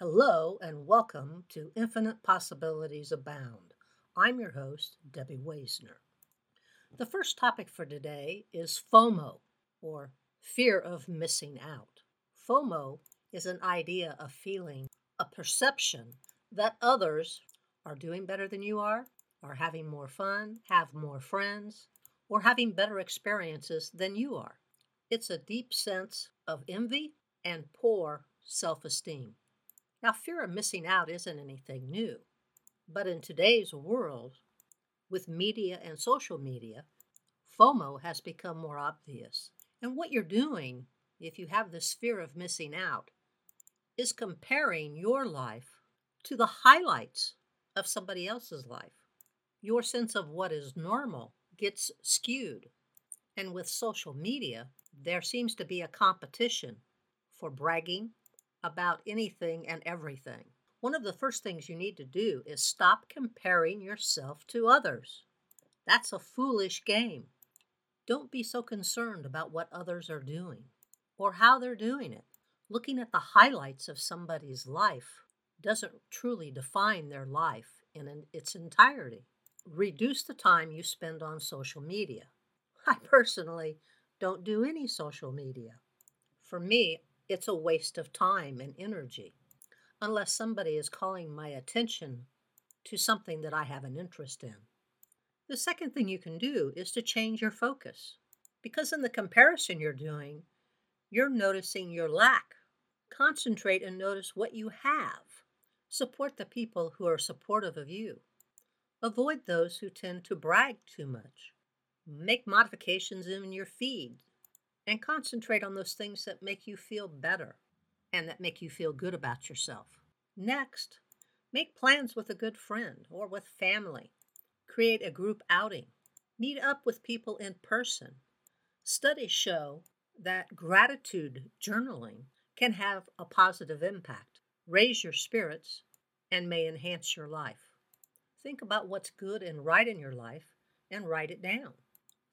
Hello and welcome to Infinite Possibilities Abound. I'm your host, Debbie Waisner. The first topic for today is FOMO, or fear of missing out. FOMO is an idea of feeling, a perception that others are doing better than you are, are having more fun, have more friends, or having better experiences than you are. It's a deep sense of envy and poor self esteem. Now, fear of missing out isn't anything new, but in today's world, with media and social media, FOMO has become more obvious. And what you're doing, if you have this fear of missing out, is comparing your life to the highlights of somebody else's life. Your sense of what is normal gets skewed. And with social media, there seems to be a competition for bragging, about anything and everything. One of the first things you need to do is stop comparing yourself to others. That's a foolish game. Don't be so concerned about what others are doing or how they're doing it. Looking at the highlights of somebody's life doesn't truly define their life in its entirety. Reduce the time you spend on social media. I personally don't do any social media. For me, it's a waste of time and energy unless somebody is calling my attention to something that I have an interest in. The second thing you can do is to change your focus because in the comparison you're doing, you're noticing your lack. Concentrate and notice what you have. Support the people who are supportive of you. Avoid those who tend to brag too much. Make modifications in your feed and concentrate on those things that make you feel better and that make you feel good about yourself. Next, make plans with a good friend or with family. Create a group outing. Meet up with people in person. Studies show that gratitude journaling can have a positive impact, raise your spirits, and may enhance your life. Think about what's good and right in your life and write it down.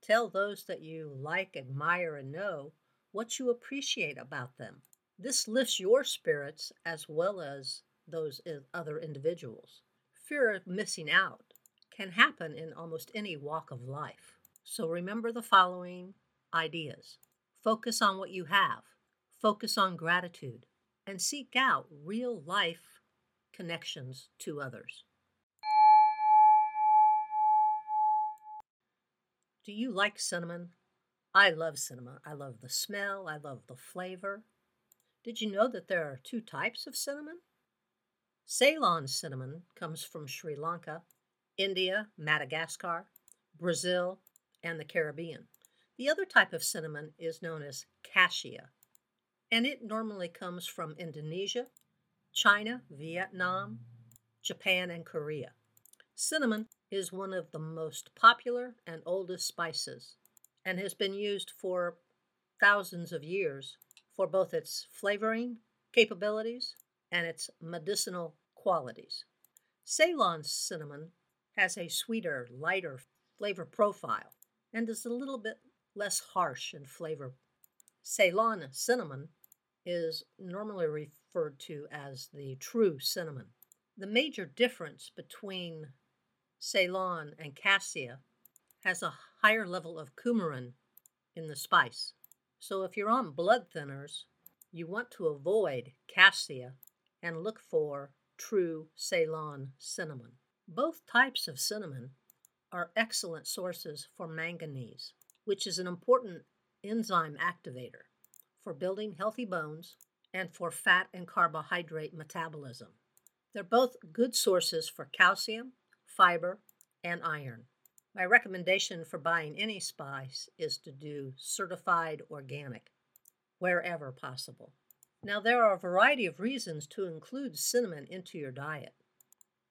Tell those that you like, admire, and know what you appreciate about them. This lifts your spirits as well as those other individuals. Fear of missing out can happen in almost any walk of life. So remember the following ideas focus on what you have, focus on gratitude, and seek out real life connections to others. Do you like cinnamon? I love cinnamon. I love the smell, I love the flavor. Did you know that there are two types of cinnamon? Ceylon cinnamon comes from Sri Lanka, India, Madagascar, Brazil, and the Caribbean. The other type of cinnamon is known as cassia, and it normally comes from Indonesia, China, Vietnam, Japan, and Korea. Cinnamon is one of the most popular and oldest spices and has been used for thousands of years for both its flavoring capabilities and its medicinal qualities. Ceylon cinnamon has a sweeter, lighter flavor profile and is a little bit less harsh in flavor. Ceylon cinnamon is normally referred to as the true cinnamon. The major difference between Ceylon and cassia has a higher level of coumarin in the spice. So if you're on blood thinners, you want to avoid cassia and look for true Ceylon cinnamon. Both types of cinnamon are excellent sources for manganese, which is an important enzyme activator for building healthy bones and for fat and carbohydrate metabolism. They're both good sources for calcium fiber, and iron. My recommendation for buying any spice is to do certified organic wherever possible. Now, there are a variety of reasons to include cinnamon into your diet.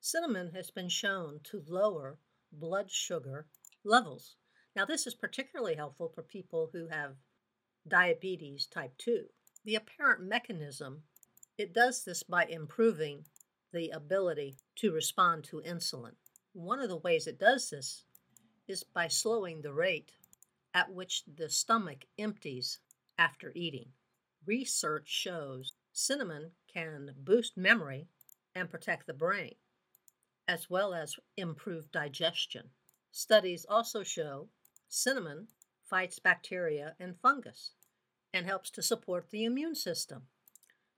Cinnamon has been shown to lower blood sugar levels. Now, this is particularly helpful for people who have diabetes type 2. The apparent mechanism it does this by improving the ability to respond to insulin. One of the ways it does this is by slowing the rate at which the stomach empties after eating. Research shows Cinnamon can boost memory and protect the brain, as well as improve digestion. Studies also show cinnamon fights bacteria and fungus and helps to support the immune system.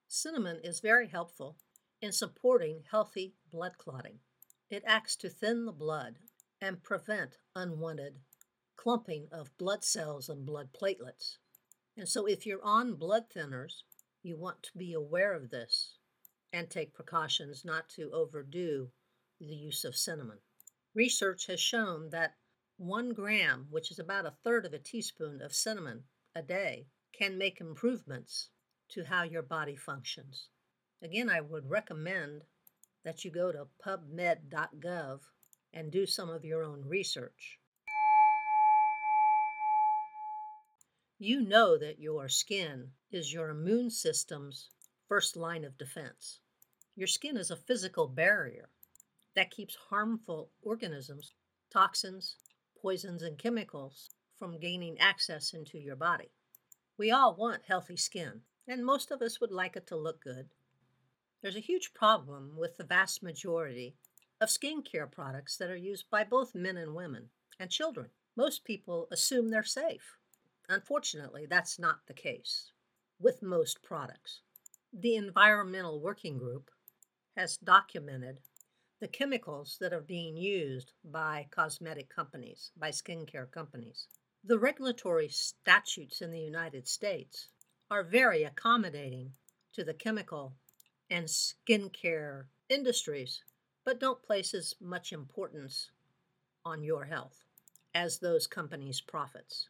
Cinnamon is very helpful in supporting healthy blood clotting. It acts to thin the blood and prevent unwanted clumping of blood cells and blood platelets. And so, if you're on blood thinners, you want to be aware of this and take precautions not to overdo the use of cinnamon. Research has shown that one gram, which is about a third of a teaspoon of cinnamon a day, can make improvements to how your body functions. Again, I would recommend that you go to pubmed.gov and do some of your own research. You know that your skin is your immune system's first line of defense. Your skin is a physical barrier that keeps harmful organisms, toxins, poisons, and chemicals from gaining access into your body. We all want healthy skin, and most of us would like it to look good. There's a huge problem with the vast majority of skincare products that are used by both men and women and children. Most people assume they're safe. Unfortunately, that's not the case with most products. The Environmental Working Group has documented the chemicals that are being used by cosmetic companies, by skincare companies. The regulatory statutes in the United States are very accommodating to the chemical and skincare industries, but don't place as much importance on your health as those companies' profits.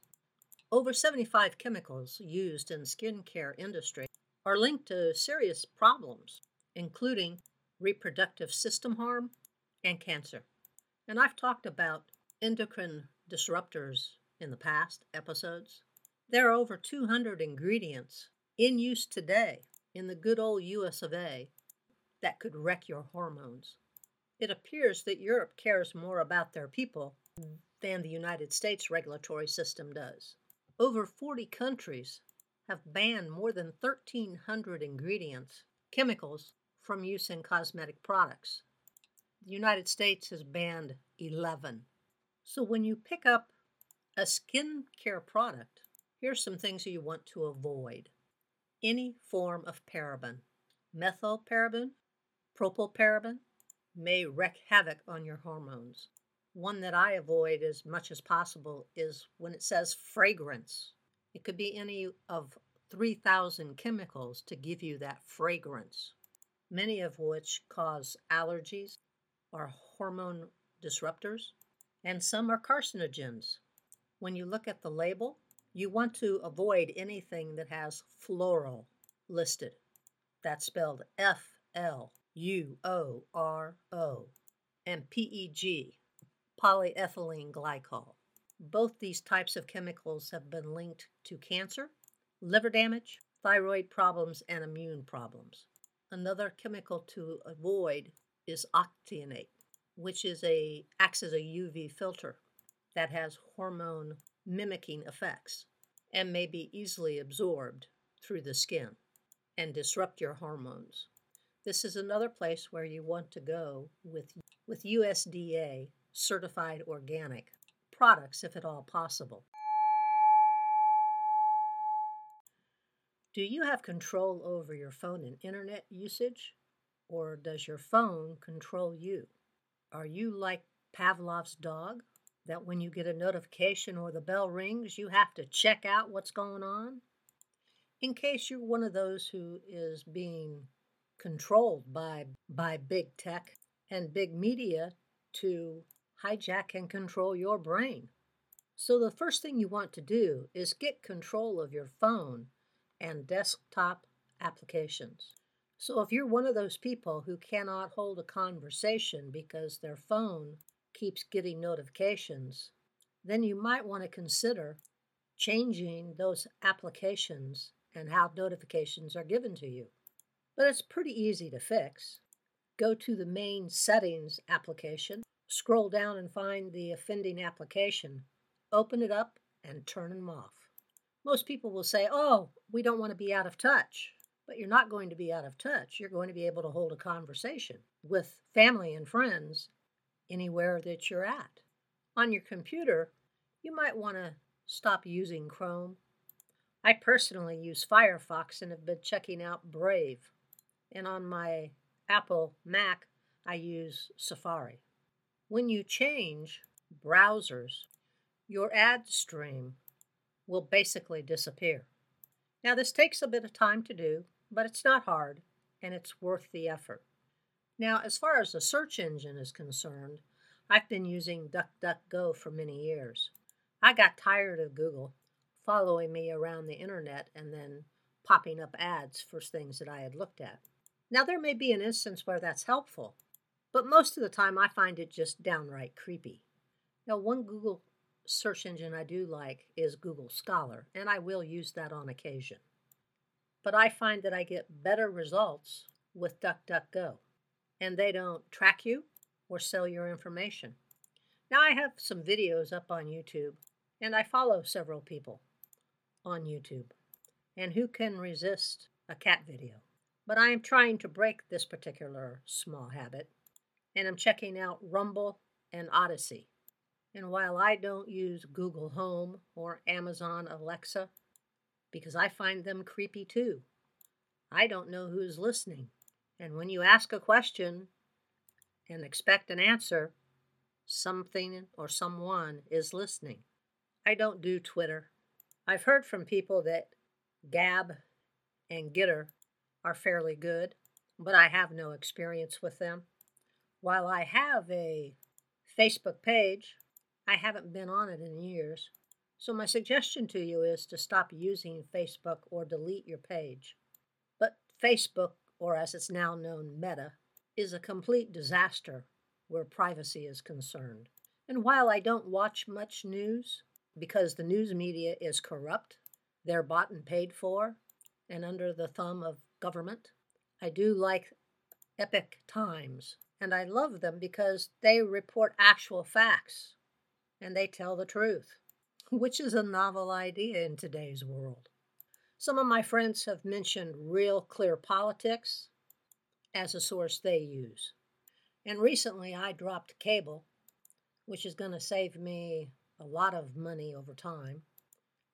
Over 75 chemicals used in skincare industry are linked to serious problems, including reproductive system harm, and cancer. And I've talked about endocrine disruptors in the past episodes. There are over 200 ingredients in use today in the good old US of A that could wreck your hormones. It appears that Europe cares more about their people than the United States regulatory system does. Over 40 countries have banned more than 1,300 ingredients, chemicals, from use in cosmetic products. The United States has banned 11. So when you pick up a skincare product, here's some things you want to avoid. Any form of paraben, methylparaben, propylparaben, may wreak havoc on your hormones. One that I avoid as much as possible is when it says fragrance. It could be any of 3,000 chemicals to give you that fragrance many of which cause allergies, are hormone disruptors, and some are carcinogens. When you look at the label, you want to avoid anything that has fluoro listed. That's spelled F L U O R O and PEG, polyethylene glycol. Both these types of chemicals have been linked to cancer, liver damage, thyroid problems, and immune problems. Another chemical to avoid is octinoxate, which is a acts as a UV filter that has hormone mimicking effects and may be easily absorbed through the skin and disrupt your hormones. This is another place where you want to go with, with USDA certified organic products if at all possible. Do you have control over your phone and internet usage? Or does your phone control you? Are you like Pavlov's dog, that when you get a notification or the bell rings, you have to check out what's going on? In case you're one of those who is being controlled by, by big tech and big media to hijack and control your brain. So, the first thing you want to do is get control of your phone and desktop applications. So, if you're one of those people who cannot hold a conversation because their phone keeps getting notifications, then you might want to consider changing those applications and how notifications are given to you. But it's pretty easy to fix. Go to the main settings application, scroll down and find the offending application, open it up, and turn them off. Most people will say, oh, we don't want to be out of touch. but you're not going to be out of touch. You're going to be able to hold a conversation with family and friends anywhere that you're at. On your computer, you might want to stop using Chrome. I personally use Firefox and have been checking out Brave. And on my Apple Mac, I use Safari. When you change browsers, your ad stream will basically disappear. Now, this takes a bit of time to do, but it's not hard and it's worth the effort. Now, as far as the search engine is concerned, I've been using DuckDuckGo for many years. I got tired of Google following me around the internet and then popping up ads for things that I had looked at. Now, there may be an instance where that's helpful, but most of the time I find it just downright creepy. Now, one Google search engine I do like is Google Scholar, and I will use that on occasion. But I find that I get better results with DuckDuckGo, and they don't track you or sell your information. Now, I have some videos up on YouTube, and I follow several people on YouTube. And who can resist a cat video? But I am trying to break this particular small habit, and I'm checking out Rumble and Odysee. And while I don't use Google Home or Amazon Alexa, because I find them creepy too, I don't know who's listening. And when you ask a question and expect an answer, something or someone is listening. I don't do Twitter. I've heard from people that Gab and Gettr are fairly good, but I have no experience with them. While I have a Facebook page, I haven't been on it in years. So, my suggestion to you is to stop using Facebook or delete your page. But Facebook, or as it's now known, Meta, is a complete disaster where privacy is concerned. And while I don't watch much news, because the news media is corrupt, they're bought and paid for, and under the thumb of government, I do like Epoch Times, and I love them because they report actual facts and they tell the truth, which is a novel idea in today's world. Some of my friends have mentioned Real Clear Politics as a source they use. And recently I dropped cable, which is going to save me a lot of money over time.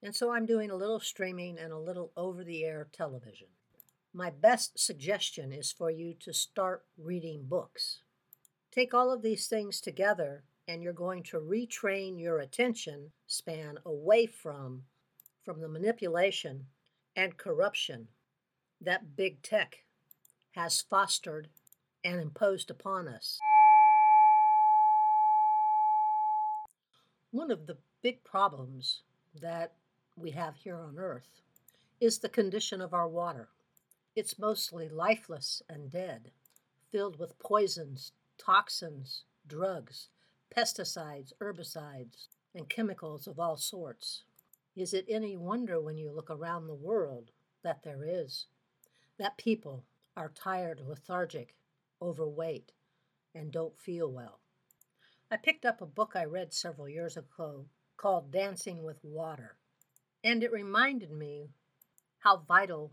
And so I'm doing a little streaming and a little over the air television. My best suggestion is for you to start reading books. Take all of these things together, and you're going to retrain your attention span away from, from the manipulation and corruption that big tech has fostered and imposed upon us. One of the big problems that we have here on Earth is the condition of our water. It's mostly lifeless and dead, filled with poisons, toxins, drugs, pesticides, herbicides, and chemicals of all sorts. Is it any wonder when you look around the world that there is? That people are tired, lethargic, overweight, and don't feel well. I picked up a book I read several years ago called Dancing with Water, and it reminded me how vital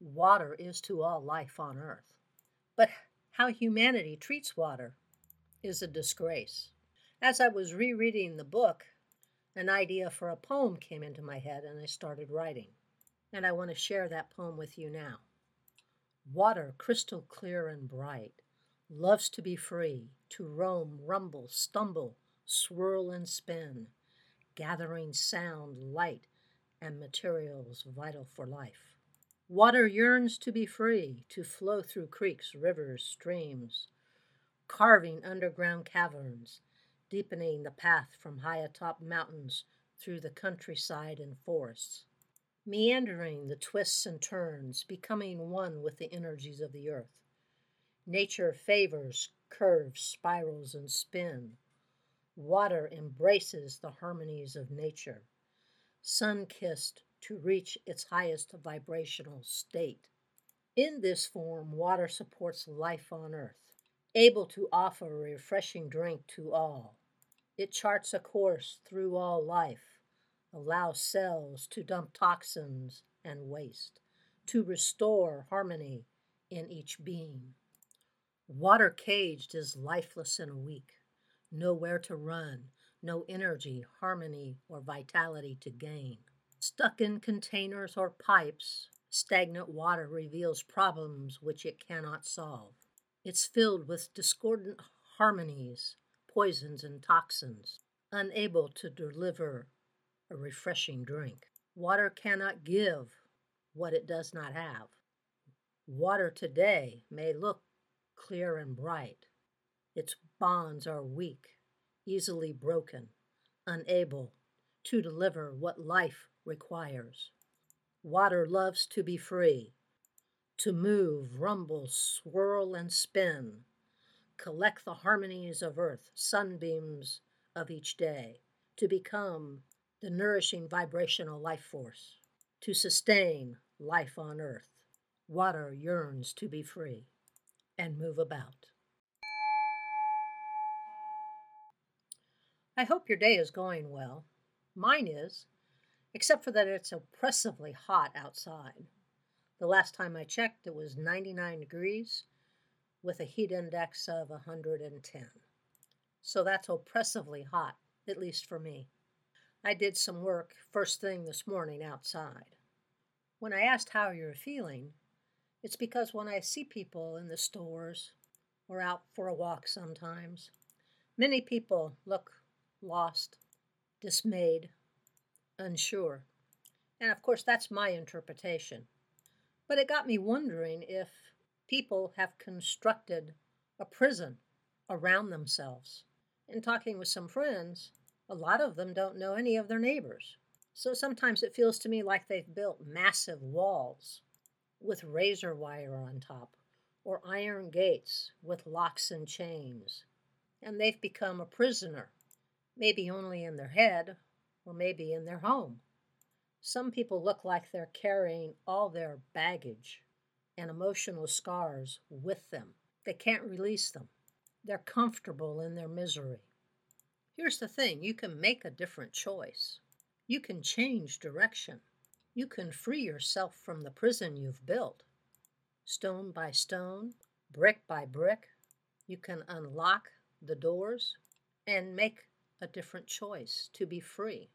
water is to all life on Earth. But how humanity treats water is a disgrace. As I was rereading the book, an idea for a poem came into my head and I started writing. And I want to share that poem with you now. Water crystal clear and bright, loves to be free, to roam, rumble, stumble, swirl and spin, gathering sound, light, and materials vital for life. Water yearns to be free, to flow through creeks, rivers, streams, carving underground caverns, deepening the path from high atop mountains through the countryside and forests, meandering the twists and turns, becoming one with the energies of the earth. Nature favors curves, spirals, and spin. Water embraces the harmonies of nature, sun kissed to reach its highest vibrational state. In this form, water supports life on earth, able to offer a refreshing drink to all it charts a course through all life, allows cells to dump toxins and waste, to restore harmony in each being. Water caged is lifeless and weak, nowhere to run, no energy, harmony, or vitality to gain. Stuck in containers or pipes, stagnant water reveals problems which it cannot solve. It's filled with discordant harmonies, poisons, and toxins, unable to deliver a refreshing drink. Water cannot give what it does not have. Water today may look clear and bright. Its bonds are weak, easily broken, unable to deliver what life requires. Water loves to be free, to move, rumble, swirl, and spin, collect the harmonies of earth, sunbeams of each day, to become the nourishing vibrational life force, to sustain life on earth. Water yearns to be free and move about. I hope your day is going well. Mine is, except for that it's oppressively hot outside. The last time I checked, it was 99 degrees with a heat index of 110. So that's oppressively hot, at least for me. I did some work first thing this morning outside. When I asked how you're feeling, it's because when I see people in the stores or out for a walk sometimes, many people look lost, dismayed, unsure. And of course, that's my interpretation. But it got me wondering if people have constructed a prison around themselves. In talking with some friends, a lot of them don't know any of their neighbors. So sometimes it feels to me like they've built massive walls with razor wire on top, or iron gates with locks and chains. And they've become a prisoner, maybe only in their head, or maybe in their home. Some people look like they're carrying all their baggage and emotional scars with them. They can't release them. They're comfortable in their misery. Here's the thing you can make a different choice, you can change direction. You can free yourself from the prison you've built. Stone by stone, brick by brick, you can unlock the doors and make a different choice to be free.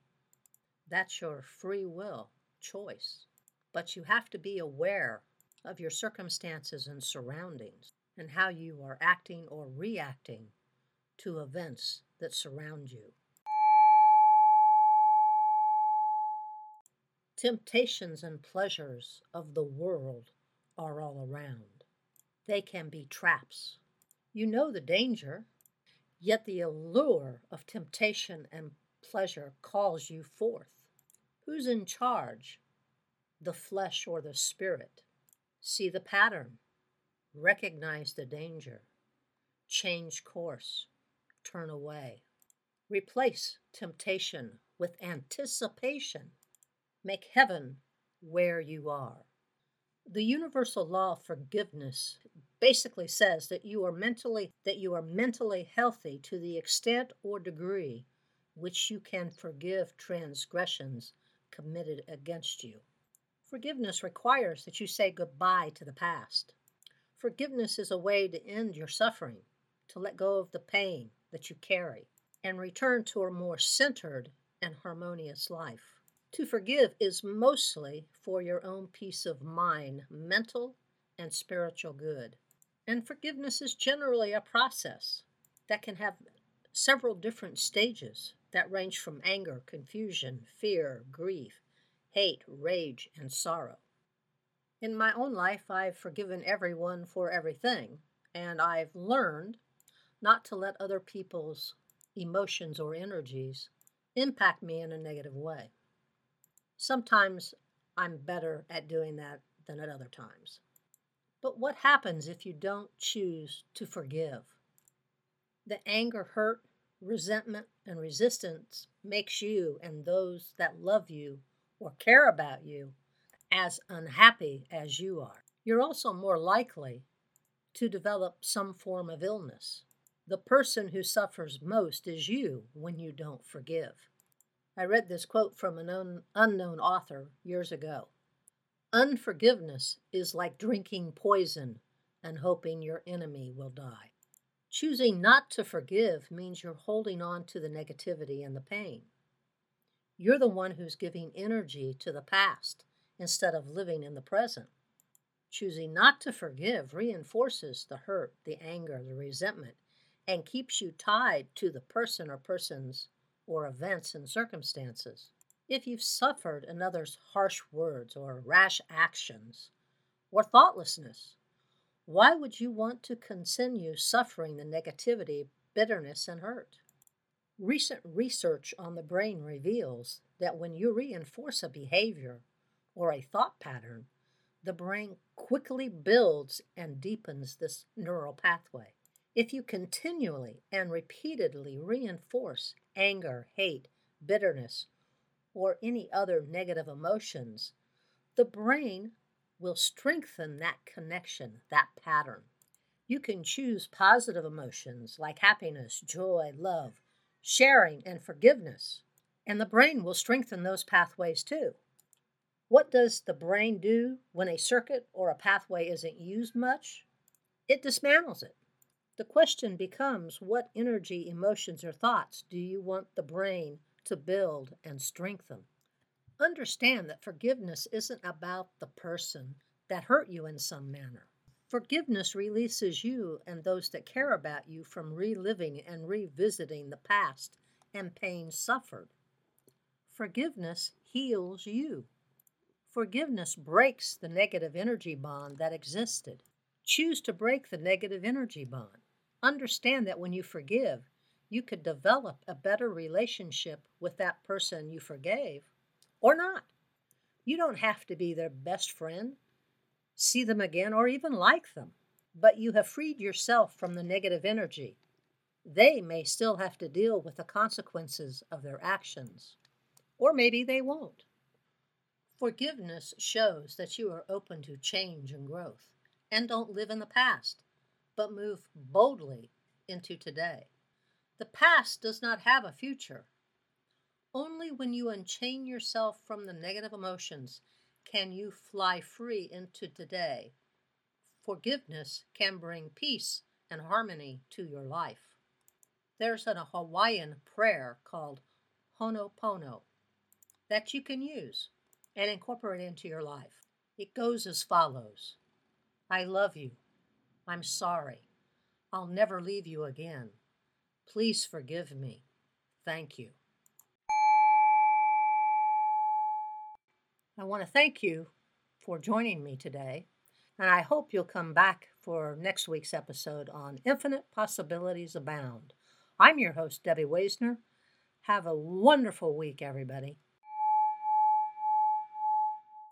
That's your free will choice. But you have to be aware of your circumstances and surroundings and how you are acting or reacting to events that surround you. Temptations and pleasures of the world are all around. They can be traps. You know the danger, yet the allure of temptation and pleasure calls you forth. Who's in charge? The flesh or the spirit? See the pattern. Recognize the danger. Change course. Turn away. Replace temptation with anticipation Make heaven where you are. The universal law of forgiveness basically says that you are mentally that you are mentally healthy to the extent or degree which you can forgive transgressions committed against you. Forgiveness requires that you say goodbye to the past. Forgiveness is a way to end your suffering, to let go of the pain that you carry, and return to a more centered and harmonious life. To forgive is mostly for your own peace of mind, mental and spiritual good. And forgiveness is generally a process that can have several different stages that range from anger, confusion, fear, grief, hate, rage, and sorrow. In my own life, I've forgiven everyone for everything, and I've learned not to let other people's emotions or energies impact me in a negative way. Sometimes I'm better at doing that than at other times. But what happens if you don't choose to forgive? The anger, hurt, resentment, and resistance makes you and those that love you or care about you as unhappy as you are. You're also more likely to develop some form of illness. The person who suffers most is you when you don't forgive. I read this quote from an un- unknown author years ago. Unforgiveness is like drinking poison and hoping your enemy will die. Choosing not to forgive means you're holding on to the negativity and the pain. You're the one who's giving energy to the past instead of living in the present. Choosing not to forgive reinforces the hurt, the anger, the resentment, and keeps you tied to the person or persons or events and circumstances. If you've suffered another's harsh words or rash actions or thoughtlessness, why would you want to continue suffering the negativity, bitterness, and hurt? Recent research on the brain reveals that when you reinforce a behavior or a thought pattern, the brain quickly builds and deepens this neural pathway. If you continually and repeatedly reinforce anger, hate, bitterness, or any other negative emotions, the brain will strengthen that connection, that pattern. You can choose positive emotions like happiness, joy, love, sharing, and forgiveness, and the brain will strengthen those pathways too. What does the brain do when a circuit or a pathway isn't used much? It dismantles it. The question becomes what energy, emotions, or thoughts do you want the brain to build and strengthen? Understand that forgiveness isn't about the person that hurt you in some manner. Forgiveness releases you and those that care about you from reliving and revisiting the past and pain suffered. Forgiveness heals you. Forgiveness breaks the negative energy bond that existed. Choose to break the negative energy bond. Understand that when you forgive, you could develop a better relationship with that person you forgave or not. You don't have to be their best friend, see them again, or even like them, but you have freed yourself from the negative energy. They may still have to deal with the consequences of their actions, or maybe they won't. Forgiveness shows that you are open to change and growth and don't live in the past, but move boldly into today. The past does not have a future. Only when you unchain yourself from the negative emotions can you fly free into today. Forgiveness can bring peace and harmony to your life. There's a Hawaiian prayer called Honopono that you can use and incorporate into your life. It goes as follows I love you. I'm sorry. I'll never leave you again. Please forgive me. Thank you. I want to thank you for joining me today, and I hope you'll come back for next week's episode on Infinite Possibilities Abound. I'm your host, Debbie Waisner. Have a wonderful week, everybody.